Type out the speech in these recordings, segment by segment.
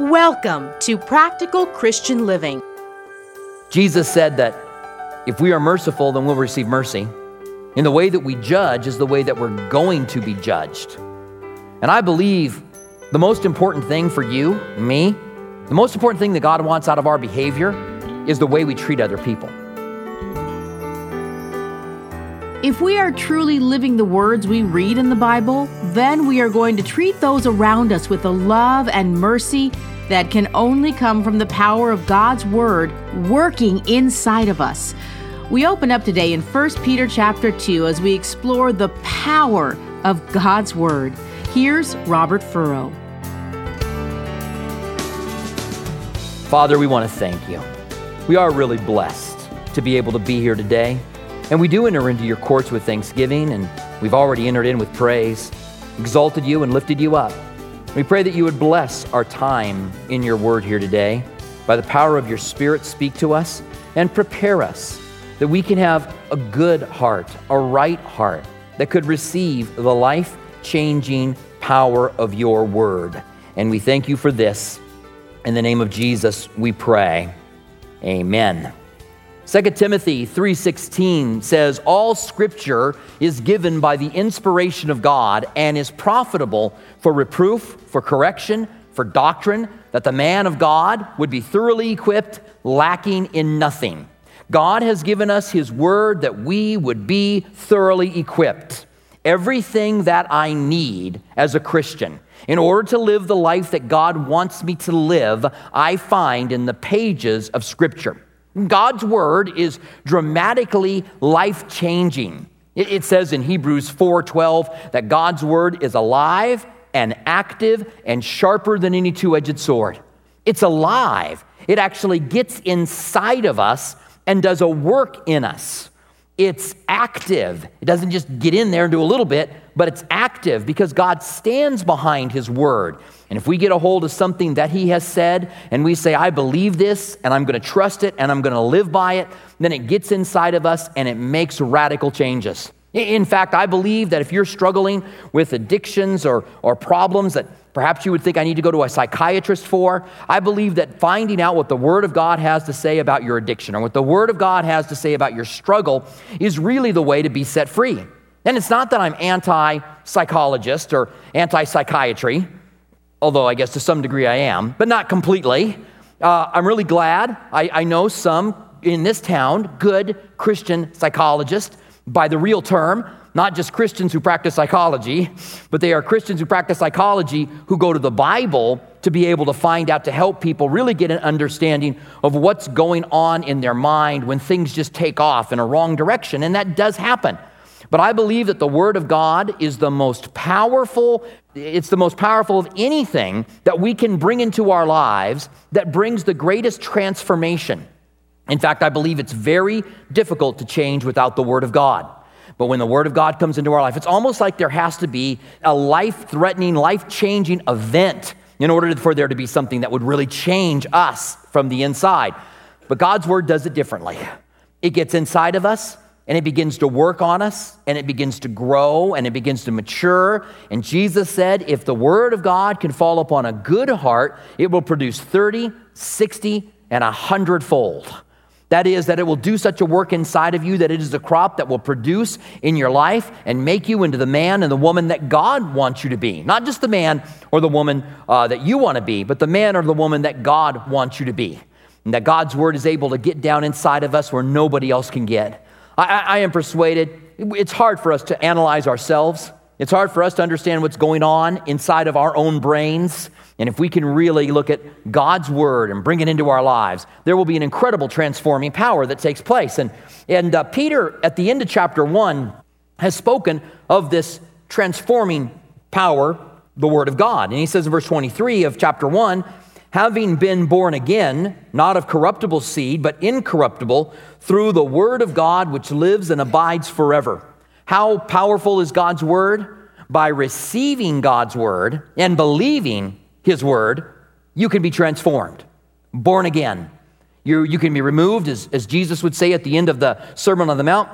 Welcome to Practical Christian Living. Jesus said that if we are merciful, then we'll receive mercy. And the way that we judge is the way that we're going to be judged. And I believe the most important thing for you, me, the most important thing that God wants out of our behavior is the way we treat other people. If we are truly living the words we read in the Bible, then we are going to treat those around us with the love and mercy that can only come from the power of God's word working inside of us. We open up today in 1 Peter chapter 2 as we explore the power of God's word. Here's Robert Furrow. Father, we want to thank you. We are really blessed to be able to be here today. And we do enter into your courts with thanksgiving, and we've already entered in with praise, exalted you and lifted you up. We pray that you would bless our time in your word here today. By the power of your Spirit, speak to us and prepare us that we can have a good heart, a right heart that could receive the life changing power of your word. And we thank you for this. In the name of Jesus, we pray. Amen. 2 Timothy 3:16 says all scripture is given by the inspiration of God and is profitable for reproof, for correction, for doctrine, that the man of God would be thoroughly equipped, lacking in nothing. God has given us his word that we would be thoroughly equipped. Everything that I need as a Christian in order to live the life that God wants me to live, I find in the pages of scripture. God's word is dramatically life changing. It says in Hebrews 4:12 that God's word is alive and active and sharper than any two-edged sword. It's alive. It actually gets inside of us and does a work in us. It's active. It doesn't just get in there and do a little bit, but it's active because God stands behind His word. And if we get a hold of something that He has said and we say, I believe this and I'm going to trust it and I'm going to live by it, then it gets inside of us and it makes radical changes. In fact, I believe that if you're struggling with addictions or, or problems that perhaps you would think I need to go to a psychiatrist for. I believe that finding out what the Word of God has to say about your addiction or what the Word of God has to say about your struggle is really the way to be set free. And it's not that I'm anti psychologist or anti psychiatry, although I guess to some degree I am, but not completely. Uh, I'm really glad I, I know some in this town good Christian psychologists by the real term not just Christians who practice psychology, but they are Christians who practice psychology who go to the Bible to be able to find out, to help people really get an understanding of what's going on in their mind when things just take off in a wrong direction. And that does happen. But I believe that the Word of God is the most powerful, it's the most powerful of anything that we can bring into our lives that brings the greatest transformation. In fact, I believe it's very difficult to change without the Word of God. But when the Word of God comes into our life, it's almost like there has to be a life threatening, life changing event in order for there to be something that would really change us from the inside. But God's Word does it differently. It gets inside of us and it begins to work on us and it begins to grow and it begins to mature. And Jesus said, if the Word of God can fall upon a good heart, it will produce 30, 60, and a hundredfold. That is, that it will do such a work inside of you that it is a crop that will produce in your life and make you into the man and the woman that God wants you to be. Not just the man or the woman uh, that you want to be, but the man or the woman that God wants you to be. And that God's word is able to get down inside of us where nobody else can get. I, I, am persuaded it's hard for us to analyze ourselves. It's hard for us to understand what's going on inside of our own brains. And if we can really look at God's word and bring it into our lives, there will be an incredible transforming power that takes place. And, and uh, Peter, at the end of chapter one, has spoken of this transforming power, the word of God. And he says in verse 23 of chapter one, having been born again, not of corruptible seed, but incorruptible, through the word of God which lives and abides forever. How powerful is God's word? By receiving God's word and believing his word, you can be transformed, born again. You, you can be removed, as, as Jesus would say at the end of the Sermon on the Mount,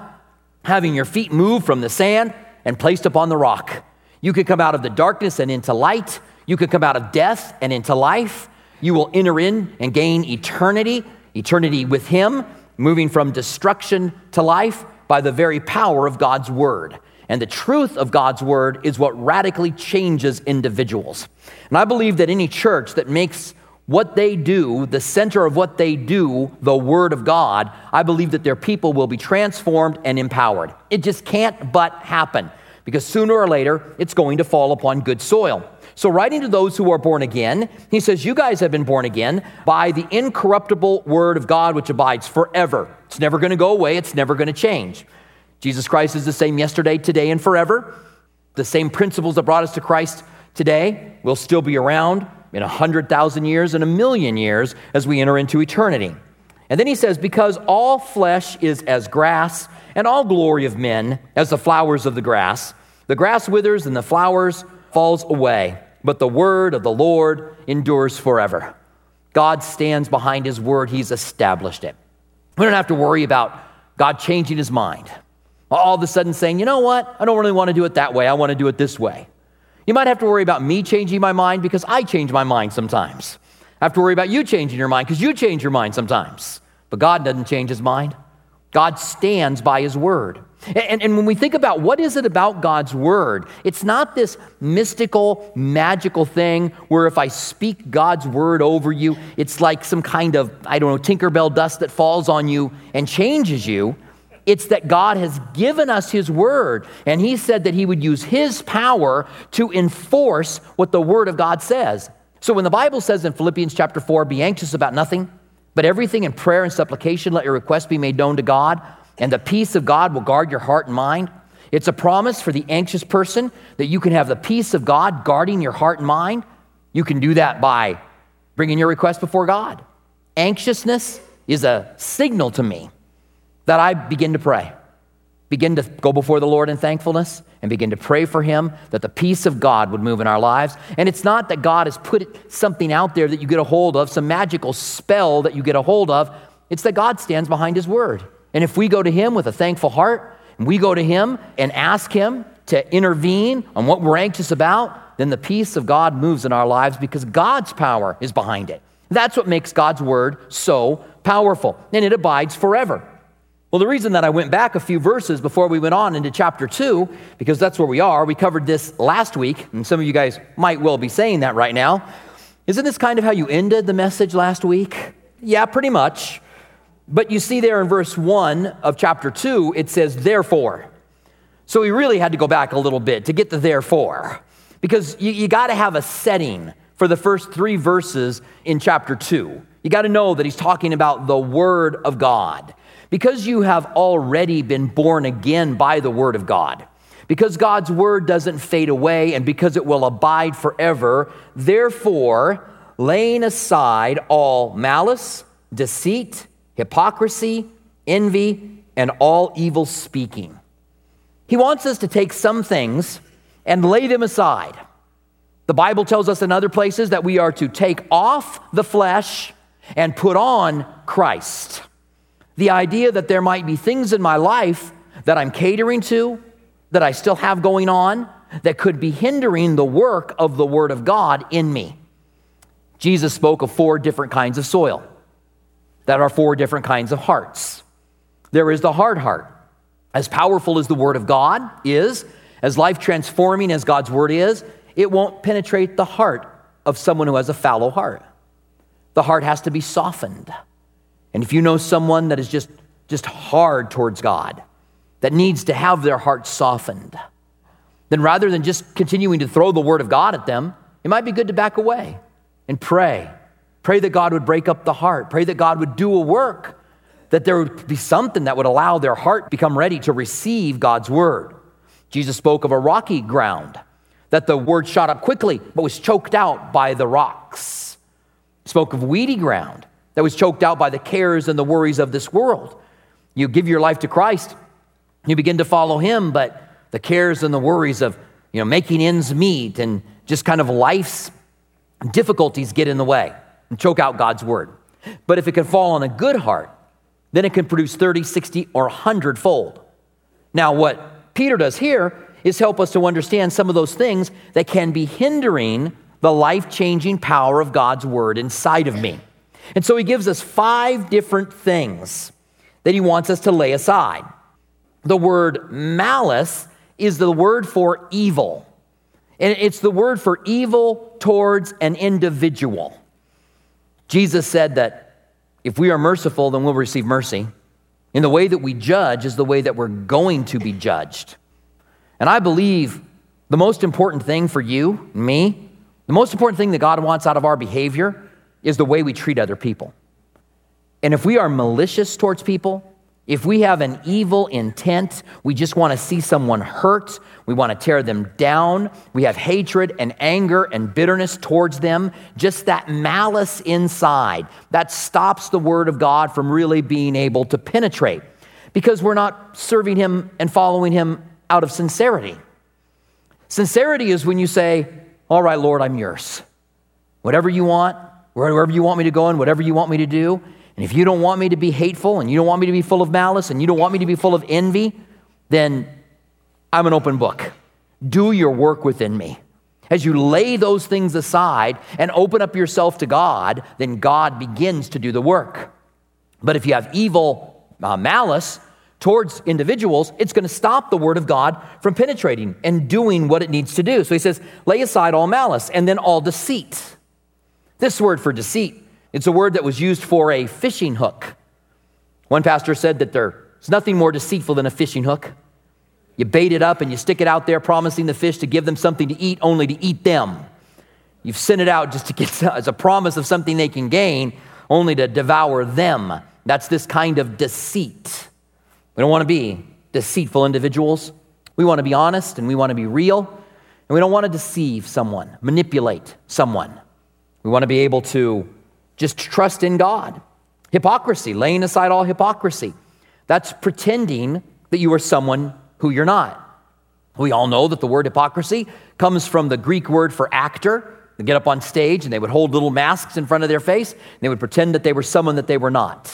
having your feet moved from the sand and placed upon the rock. You can come out of the darkness and into light. You can come out of death and into life. You will enter in and gain eternity, eternity with Him, moving from destruction to life by the very power of God's Word. And the truth of God's Word is what radically changes individuals. And I believe that any church that makes what they do, the center of what they do, the Word of God, I believe that their people will be transformed and empowered. It just can't but happen because sooner or later it's going to fall upon good soil. So, writing to those who are born again, he says, You guys have been born again by the incorruptible Word of God which abides forever. It's never going to go away, it's never going to change. Jesus Christ is the same yesterday, today, and forever. The same principles that brought us to Christ today will still be around in a 100,000 years and a million years as we enter into eternity. And then he says, Because all flesh is as grass, and all glory of men as the flowers of the grass. The grass withers and the flowers falls away, but the word of the Lord endures forever. God stands behind his word, he's established it. We don't have to worry about God changing his mind. All of a sudden saying, you know what? I don't really want to do it that way. I want to do it this way. You might have to worry about me changing my mind because I change my mind sometimes. I have to worry about you changing your mind because you change your mind sometimes. But God doesn't change his mind. God stands by his word. And, and, when we think about what is it about God's word, it's not this mystical, magical thing where if I speak God's word over you, it's like some kind of, I don't know, Tinkerbell dust that falls on you and changes you. It's that God has given us His word, and He said that He would use His power to enforce what the word of God says. So when the Bible says in Philippians chapter 4, be anxious about nothing, but everything in prayer and supplication, let your requests be made known to God, and the peace of God will guard your heart and mind. It's a promise for the anxious person that you can have the peace of God guarding your heart and mind. You can do that by bringing your request before God. Anxiousness is a signal to me that I begin to pray, begin to go before the Lord in thankfulness, and begin to pray for Him that the peace of God would move in our lives. And it's not that God has put something out there that you get a hold of, some magical spell that you get a hold of. It's that God stands behind His word. And if we go to Him with a thankful heart, and we go to Him and ask Him to intervene on what we're anxious about, then the peace of God moves in our lives because God's power is behind it. That's what makes God's word so powerful, and it abides forever. Well, the reason that I went back a few verses before we went on into chapter 2, because that's where we are, we covered this last week, and some of you guys might well be saying that right now. Isn't this kind of how you ended the message last week? Yeah, pretty much. But you see there in verse 1 of chapter 2, it says, therefore. So we really had to go back a little bit to get the therefore, because you, you got to have a setting for the first three verses in chapter 2. You got to know that he's talking about the Word of God. Because you have already been born again by the Word of God, because God's Word doesn't fade away and because it will abide forever, therefore, laying aside all malice, deceit, hypocrisy, envy, and all evil speaking. He wants us to take some things and lay them aside. The Bible tells us in other places that we are to take off the flesh and put on Christ. The idea that there might be things in my life that I'm catering to, that I still have going on, that could be hindering the work of the Word of God in me. Jesus spoke of four different kinds of soil that are four different kinds of hearts. There is the hard heart. As powerful as the Word of God is, as life transforming as God's Word is, it won't penetrate the heart of someone who has a fallow heart. The heart has to be softened. And if you know someone that is just, just hard towards God, that needs to have their heart softened, then rather than just continuing to throw the word of God at them, it might be good to back away and pray. Pray that God would break up the heart. Pray that God would do a work, that there would be something that would allow their heart become ready to receive God's word. Jesus spoke of a rocky ground, that the word shot up quickly but was choked out by the rocks. Spoke of weedy ground, that was choked out by the cares and the worries of this world. You give your life to Christ, you begin to follow Him, but the cares and the worries of you know, making ends meet and just kind of life's difficulties get in the way and choke out God's word. But if it can fall on a good heart, then it can produce 30, 60, or 100 fold. Now, what Peter does here is help us to understand some of those things that can be hindering the life changing power of God's word inside of me. And so he gives us five different things that he wants us to lay aside. The word malice is the word for evil, and it's the word for evil towards an individual. Jesus said that if we are merciful, then we'll receive mercy. In the way that we judge is the way that we're going to be judged. And I believe the most important thing for you, me, the most important thing that God wants out of our behavior is the way we treat other people. And if we are malicious towards people, if we have an evil intent, we just want to see someone hurt, we want to tear them down, we have hatred and anger and bitterness towards them, just that malice inside, that stops the word of God from really being able to penetrate because we're not serving him and following him out of sincerity. Sincerity is when you say, All right, Lord, I'm yours. Whatever you want, wherever you want me to go and whatever you want me to do. And if you don't want me to be hateful and you don't want me to be full of malice and you don't want me to be full of envy, then I'm an open book. Do your work within me. As you lay those things aside and open up yourself to God, then God begins to do the work. But if you have evil uh, malice towards individuals, it's going to stop the word of God from penetrating and doing what it needs to do. So he says, lay aside all malice and then all deceit. This word for deceit, it's a word that was used for a fishing hook. One pastor said that there's nothing more deceitful than a fishing hook. You bait it up and you stick it out there, promising the fish to give them something to eat, only to eat them. You've sent it out just to get as a promise of something they can gain, only to devour them. That's this kind of deceit. We don't want to be deceitful individuals. We want to be honest and we want to be real. And we don't want to deceive someone, manipulate someone. We want to be able to just trust in God. Hypocrisy, laying aside all hypocrisy. That's pretending that you are someone who you're not. We all know that the word hypocrisy comes from the Greek word for actor. They get up on stage and they would hold little masks in front of their face. And they would pretend that they were someone that they were not.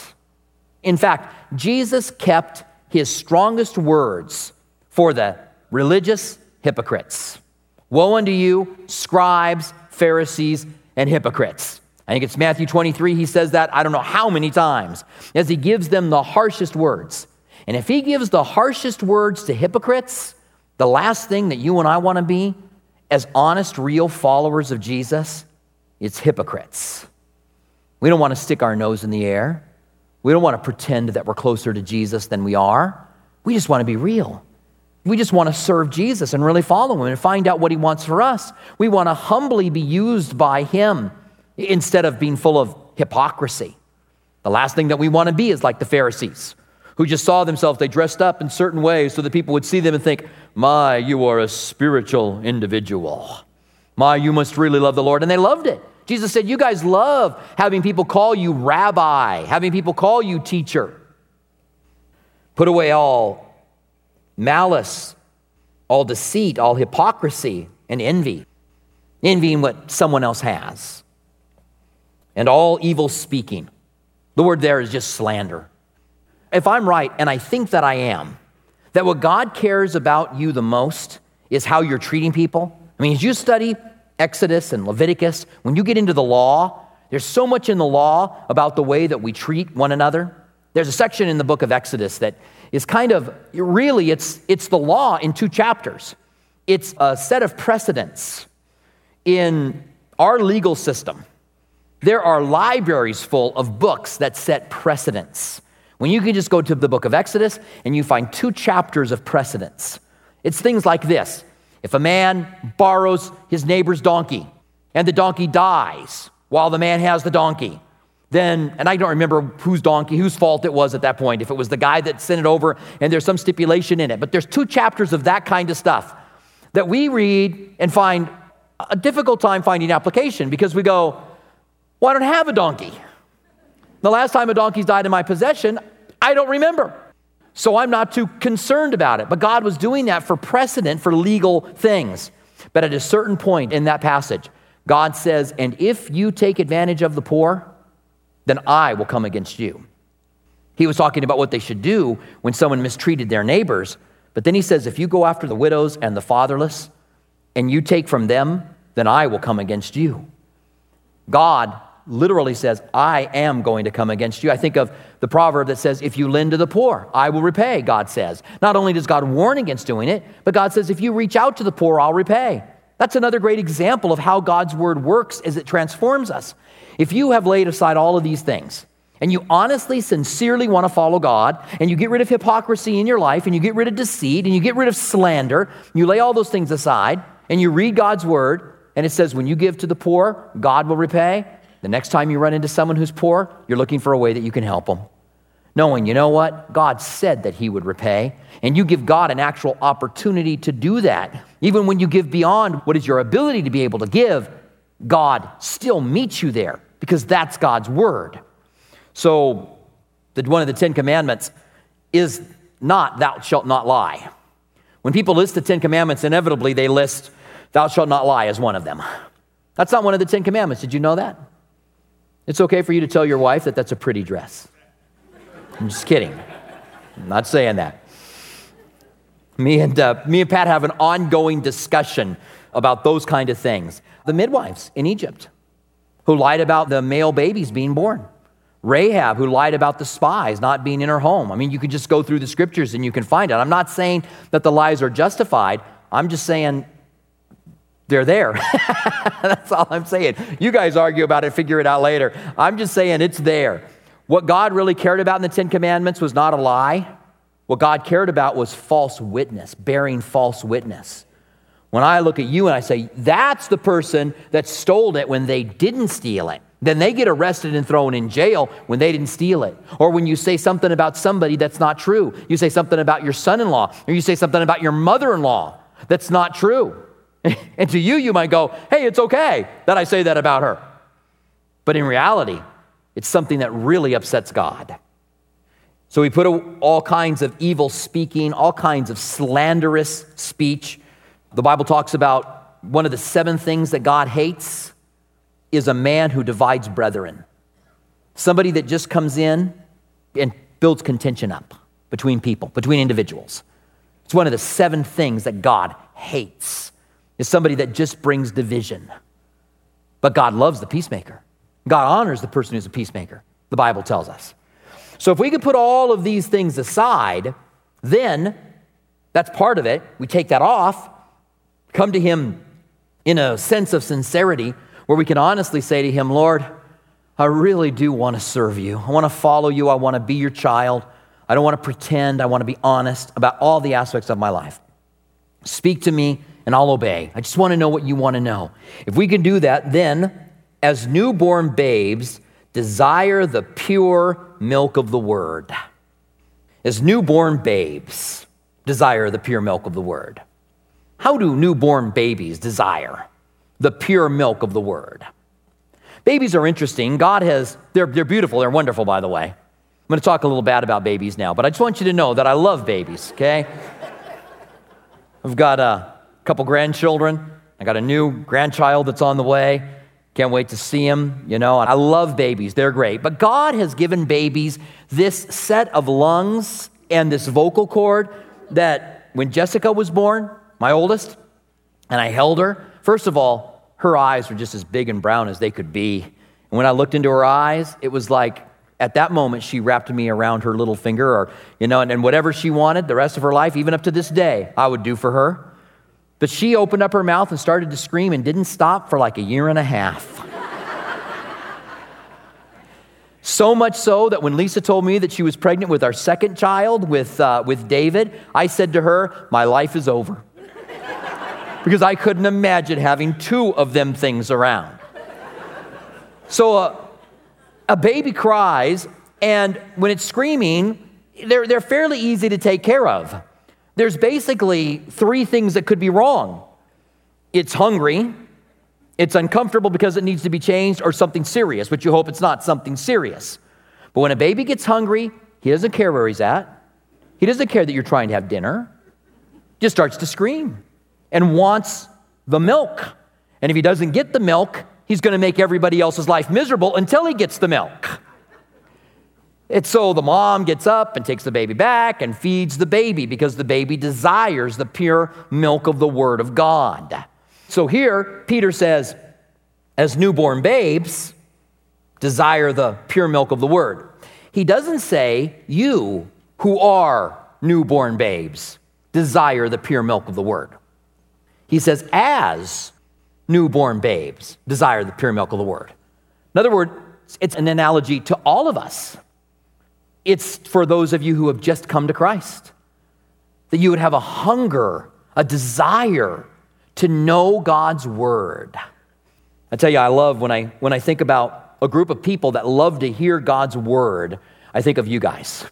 In fact, Jesus kept his strongest words for the religious hypocrites. Woe unto you, scribes, Pharisees, and hypocrites. I think it's Matthew 23. He says that I don't know how many times as he gives them the harshest words. And if he gives the harshest words to hypocrites, the last thing that you and I want to be as honest, real followers of Jesus, it's hypocrites. We don't want to stick our nose in the air. We don't want to pretend that we're closer to Jesus than we are. We just want to be real. We just want to serve Jesus and really follow him and find out what he wants for us. We want to humbly be used by him instead of being full of hypocrisy. The last thing that we want to be is like the Pharisees who just saw themselves, they dressed up in certain ways so that people would see them and think, My, you are a spiritual individual. My, you must really love the Lord. And they loved it. Jesus said, You guys love having people call you rabbi, having people call you teacher. Put away all malice, all deceit, all hypocrisy, and envy, envying what someone else has, and all evil speaking. The word there is just slander. If I'm right, and I think that I am, that what God cares about you the most is how you're treating people. I mean, as you study Exodus and Leviticus, when you get into the law, there's so much in the law about the way that we treat one another. There's a section in the book of Exodus that is kind of really it's it's the law in two chapters. It's a set of precedents in our legal system. There are libraries full of books that set precedents. When you can just go to the book of Exodus and you find two chapters of precedents. It's things like this. If a man borrows his neighbor's donkey and the donkey dies while the man has the donkey, then, and I don't remember whose donkey, whose fault it was at that point, if it was the guy that sent it over and there's some stipulation in it. But there's two chapters of that kind of stuff that we read and find a difficult time finding application because we go, well, I don't have a donkey. The last time a donkey's died in my possession, I don't remember. So I'm not too concerned about it. But God was doing that for precedent for legal things. But at a certain point in that passage, God says, And if you take advantage of the poor, then I will come against you. He was talking about what they should do when someone mistreated their neighbors. But then he says, if you go after the widows and the fatherless and you take from them then I will come against you. God literally says, I am going to come against you. I think of the proverb that says, If you lend to the poor, I will repay, God says. Not only does God warn against doing it, but God says, If you reach out to the poor, I'll repay. That's another great example of how God's word works as it transforms us. If you have laid aside all of these things, and you honestly, sincerely want to follow God, and you get rid of hypocrisy in your life, and you get rid of deceit, and you get rid of slander, you lay all those things aside, and you read God's word, and it says, when you give to the poor, God will repay. The next time you run into someone who's poor, you're looking for a way that you can help them. Knowing, you know what? God said that He would repay, and you give God an actual opportunity to do that. Even when you give beyond what is your ability to be able to give, God still meets you there because that's God's word. So, the, one of the Ten Commandments is not, thou shalt not lie. When people list the Ten Commandments, inevitably they list Thou shalt not lie as one of them. That's not one of the Ten Commandments. Did you know that? It's okay for you to tell your wife that that's a pretty dress. I'm just kidding. I'm not saying that. Me and, uh, me and Pat have an ongoing discussion about those kind of things. The midwives in Egypt who lied about the male babies being born. Rahab, who lied about the spies not being in her home. I mean, you can just go through the scriptures and you can find it. I'm not saying that the lies are justified. I'm just saying they're there. That's all I'm saying. You guys argue about it, figure it out later. I'm just saying it's there. What God really cared about in the Ten Commandments was not a lie. What God cared about was false witness, bearing false witness. When I look at you and I say, that's the person that stole it when they didn't steal it, then they get arrested and thrown in jail when they didn't steal it. Or when you say something about somebody that's not true, you say something about your son in law, or you say something about your mother in law that's not true. And to you, you might go, hey, it's okay that I say that about her. But in reality, it's something that really upsets God. So we put all kinds of evil speaking, all kinds of slanderous speech. The Bible talks about one of the seven things that God hates is a man who divides brethren. Somebody that just comes in and builds contention up between people, between individuals. It's one of the seven things that God hates is somebody that just brings division. But God loves the peacemaker. God honors the person who's a peacemaker, the Bible tells us. So if we could put all of these things aside, then that's part of it. We take that off, come to Him in a sense of sincerity where we can honestly say to Him, Lord, I really do want to serve you. I want to follow you. I want to be your child. I don't want to pretend. I want to be honest about all the aspects of my life. Speak to me and I'll obey. I just want to know what you want to know. If we can do that, then as newborn babes, desire the pure milk of the word. As newborn babes, desire the pure milk of the word. How do newborn babies desire the pure milk of the word? Babies are interesting. God has, they're, they're beautiful, they're wonderful, by the way. I'm going to talk a little bad about babies now, but I just want you to know that I love babies, okay? I've got a couple grandchildren. I got a new grandchild that's on the way. Can't wait to see him. You know, I love babies, they're great. But God has given babies this set of lungs and this vocal cord that when Jessica was born, my oldest, and I held her, first of all, her eyes were just as big and brown as they could be. And when I looked into her eyes, it was like at that moment she wrapped me around her little finger or, you know, and, and whatever she wanted the rest of her life, even up to this day, I would do for her. But she opened up her mouth and started to scream and didn't stop for like a year and a half. so much so that when Lisa told me that she was pregnant with our second child, with, uh, with David, I said to her, My life is over. because I couldn't imagine having two of them things around. So uh, a baby cries, and when it's screaming, they're, they're fairly easy to take care of. There's basically three things that could be wrong it's hungry, it's uncomfortable because it needs to be changed, or something serious, which you hope it's not something serious. But when a baby gets hungry, he doesn't care where he's at. He doesn't care that you're trying to have dinner. Just starts to scream and wants the milk. And if he doesn't get the milk, he's going to make everybody else's life miserable until he gets the milk. It's so the mom gets up and takes the baby back and feeds the baby because the baby desires the pure milk of the Word of God. So here, Peter says, as newborn babes, desire the pure milk of the word. He doesn't say, you who are newborn babes, desire the pure milk of the word. He says, as newborn babes, desire the pure milk of the word. In other words, it's an analogy to all of us. It's for those of you who have just come to Christ, that you would have a hunger, a desire to know God's word. I tell you, I love when I, when I think about a group of people that love to hear God's word, I think of you guys.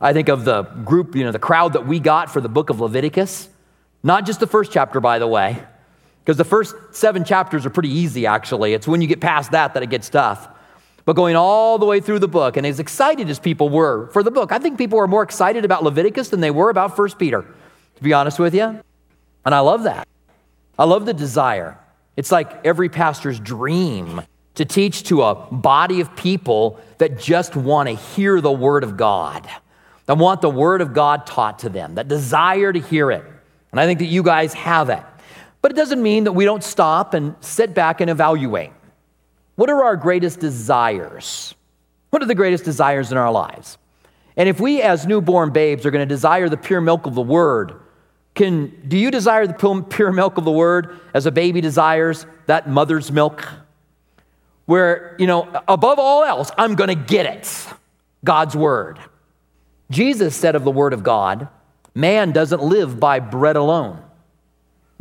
I think of the group, you know, the crowd that we got for the book of Leviticus. Not just the first chapter, by the way, because the first seven chapters are pretty easy, actually. It's when you get past that that it gets tough. But going all the way through the book, and as excited as people were for the book, I think people were more excited about Leviticus than they were about First Peter, to be honest with you. And I love that. I love the desire. It's like every pastor's dream to teach to a body of people that just want to hear the Word of God, that want the Word of God taught to them, that desire to hear it. And I think that you guys have it. But it doesn't mean that we don't stop and sit back and evaluate. What are our greatest desires? What are the greatest desires in our lives? And if we, as newborn babes, are going to desire the pure milk of the Word, can, do you desire the pure milk of the word as a baby desires that mother's milk? Where, you know, above all else, I'm going to get it God's word. Jesus said of the word of God, man doesn't live by bread alone,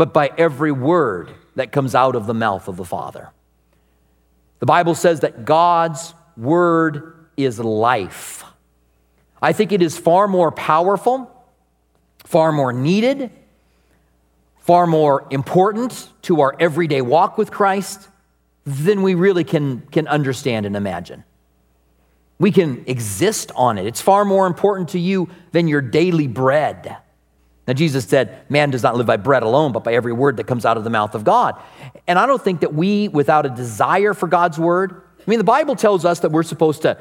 but by every word that comes out of the mouth of the Father. The Bible says that God's word is life. I think it is far more powerful far more needed, far more important to our everyday walk with Christ than we really can, can understand and imagine. We can exist on it. It's far more important to you than your daily bread. Now, Jesus said, Man does not live by bread alone, but by every word that comes out of the mouth of God. And I don't think that we, without a desire for God's word, I mean, the Bible tells us that we're supposed to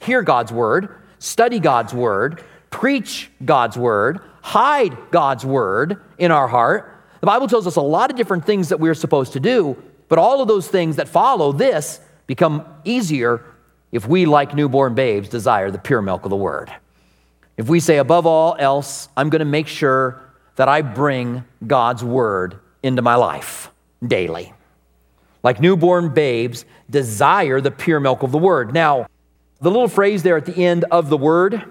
hear God's word, study God's word, preach God's word, hide God's word in our heart. The Bible tells us a lot of different things that we're supposed to do, but all of those things that follow this become easier if we, like newborn babes, desire the pure milk of the word. If we say, above all else, I'm going to make sure that I bring God's word into my life daily. Like newborn babes, desire the pure milk of the word. Now, the little phrase there at the end of the word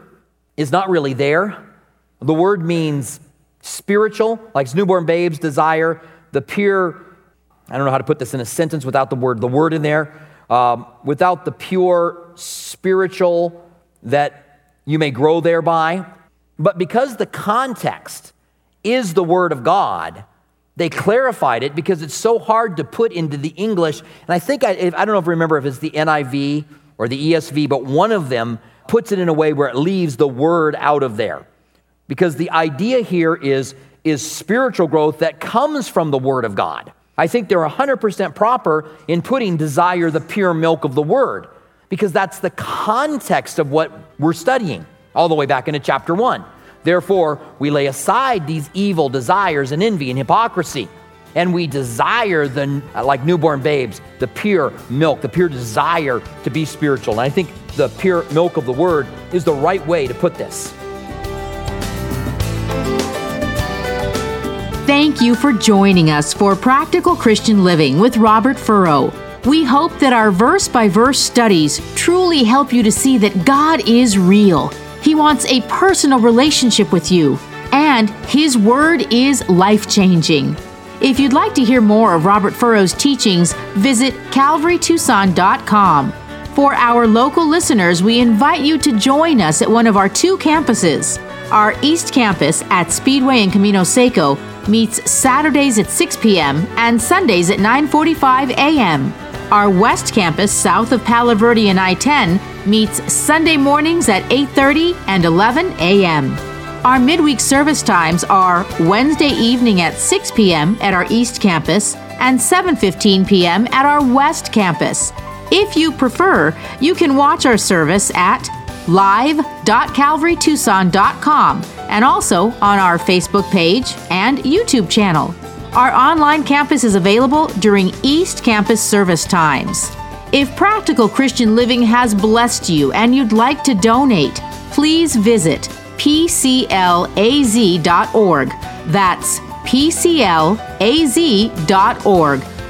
is not really there. The word means spiritual, like newborn babes desire the pure. I don't know how to put this in a sentence without the word, the word in there. Um, without the pure spiritual that you may grow thereby. But because the context is the word of God, they clarified it because it's so hard to put into the English. And I think, I, I don't know if I remember if it's the NIV or the ESV, but one of them puts it in a way where it leaves the word out of there. Because the idea here is, is spiritual growth that comes from the Word of God. I think they're 100% proper in putting desire the pure milk of the Word, because that's the context of what we're studying, all the way back into chapter 1. Therefore, we lay aside these evil desires and envy and hypocrisy, and we desire the, like newborn babes, the pure milk, the pure desire to be spiritual. And I think the pure milk of the Word is the right way to put this. Thank you for joining us for Practical Christian Living with Robert Furrow. We hope that our verse by verse studies truly help you to see that God is real. He wants a personal relationship with you, and His Word is life changing. If you'd like to hear more of Robert Furrow's teachings, visit calvarytucson.com. For our local listeners, we invite you to join us at one of our two campuses. Our East Campus at Speedway and Camino Seco meets Saturdays at 6 p.m. and Sundays at 9:45 a.m. Our West Campus south of Palo Verde and I-10 meets Sunday mornings at 8:30 and 11 a.m. Our midweek service times are Wednesday evening at 6 p.m. at our East Campus and 7:15 p.m. at our West Campus. If you prefer, you can watch our service at live.calvarytucson.com and also on our Facebook page and YouTube channel. Our online campus is available during East Campus service times. If Practical Christian Living has blessed you and you'd like to donate, please visit pclaz.org. That's pclaz.org,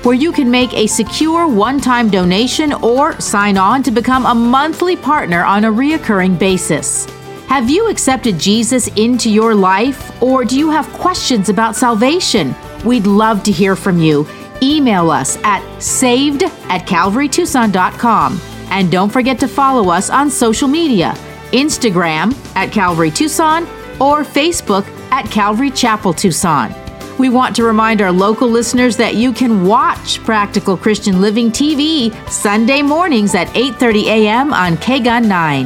where you can make a secure one time donation or sign on to become a monthly partner on a reoccurring basis. Have you accepted Jesus into your life, or do you have questions about salvation? We'd love to hear from you. Email us at saved at calvarytucson.com. And don't forget to follow us on social media Instagram at Calvary Tucson or Facebook at Calvary Chapel Tucson. We want to remind our local listeners that you can watch Practical Christian Living TV Sunday mornings at 8:30 a.m. on KGUN 9.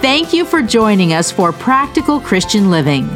Thank you for joining us for Practical Christian Living.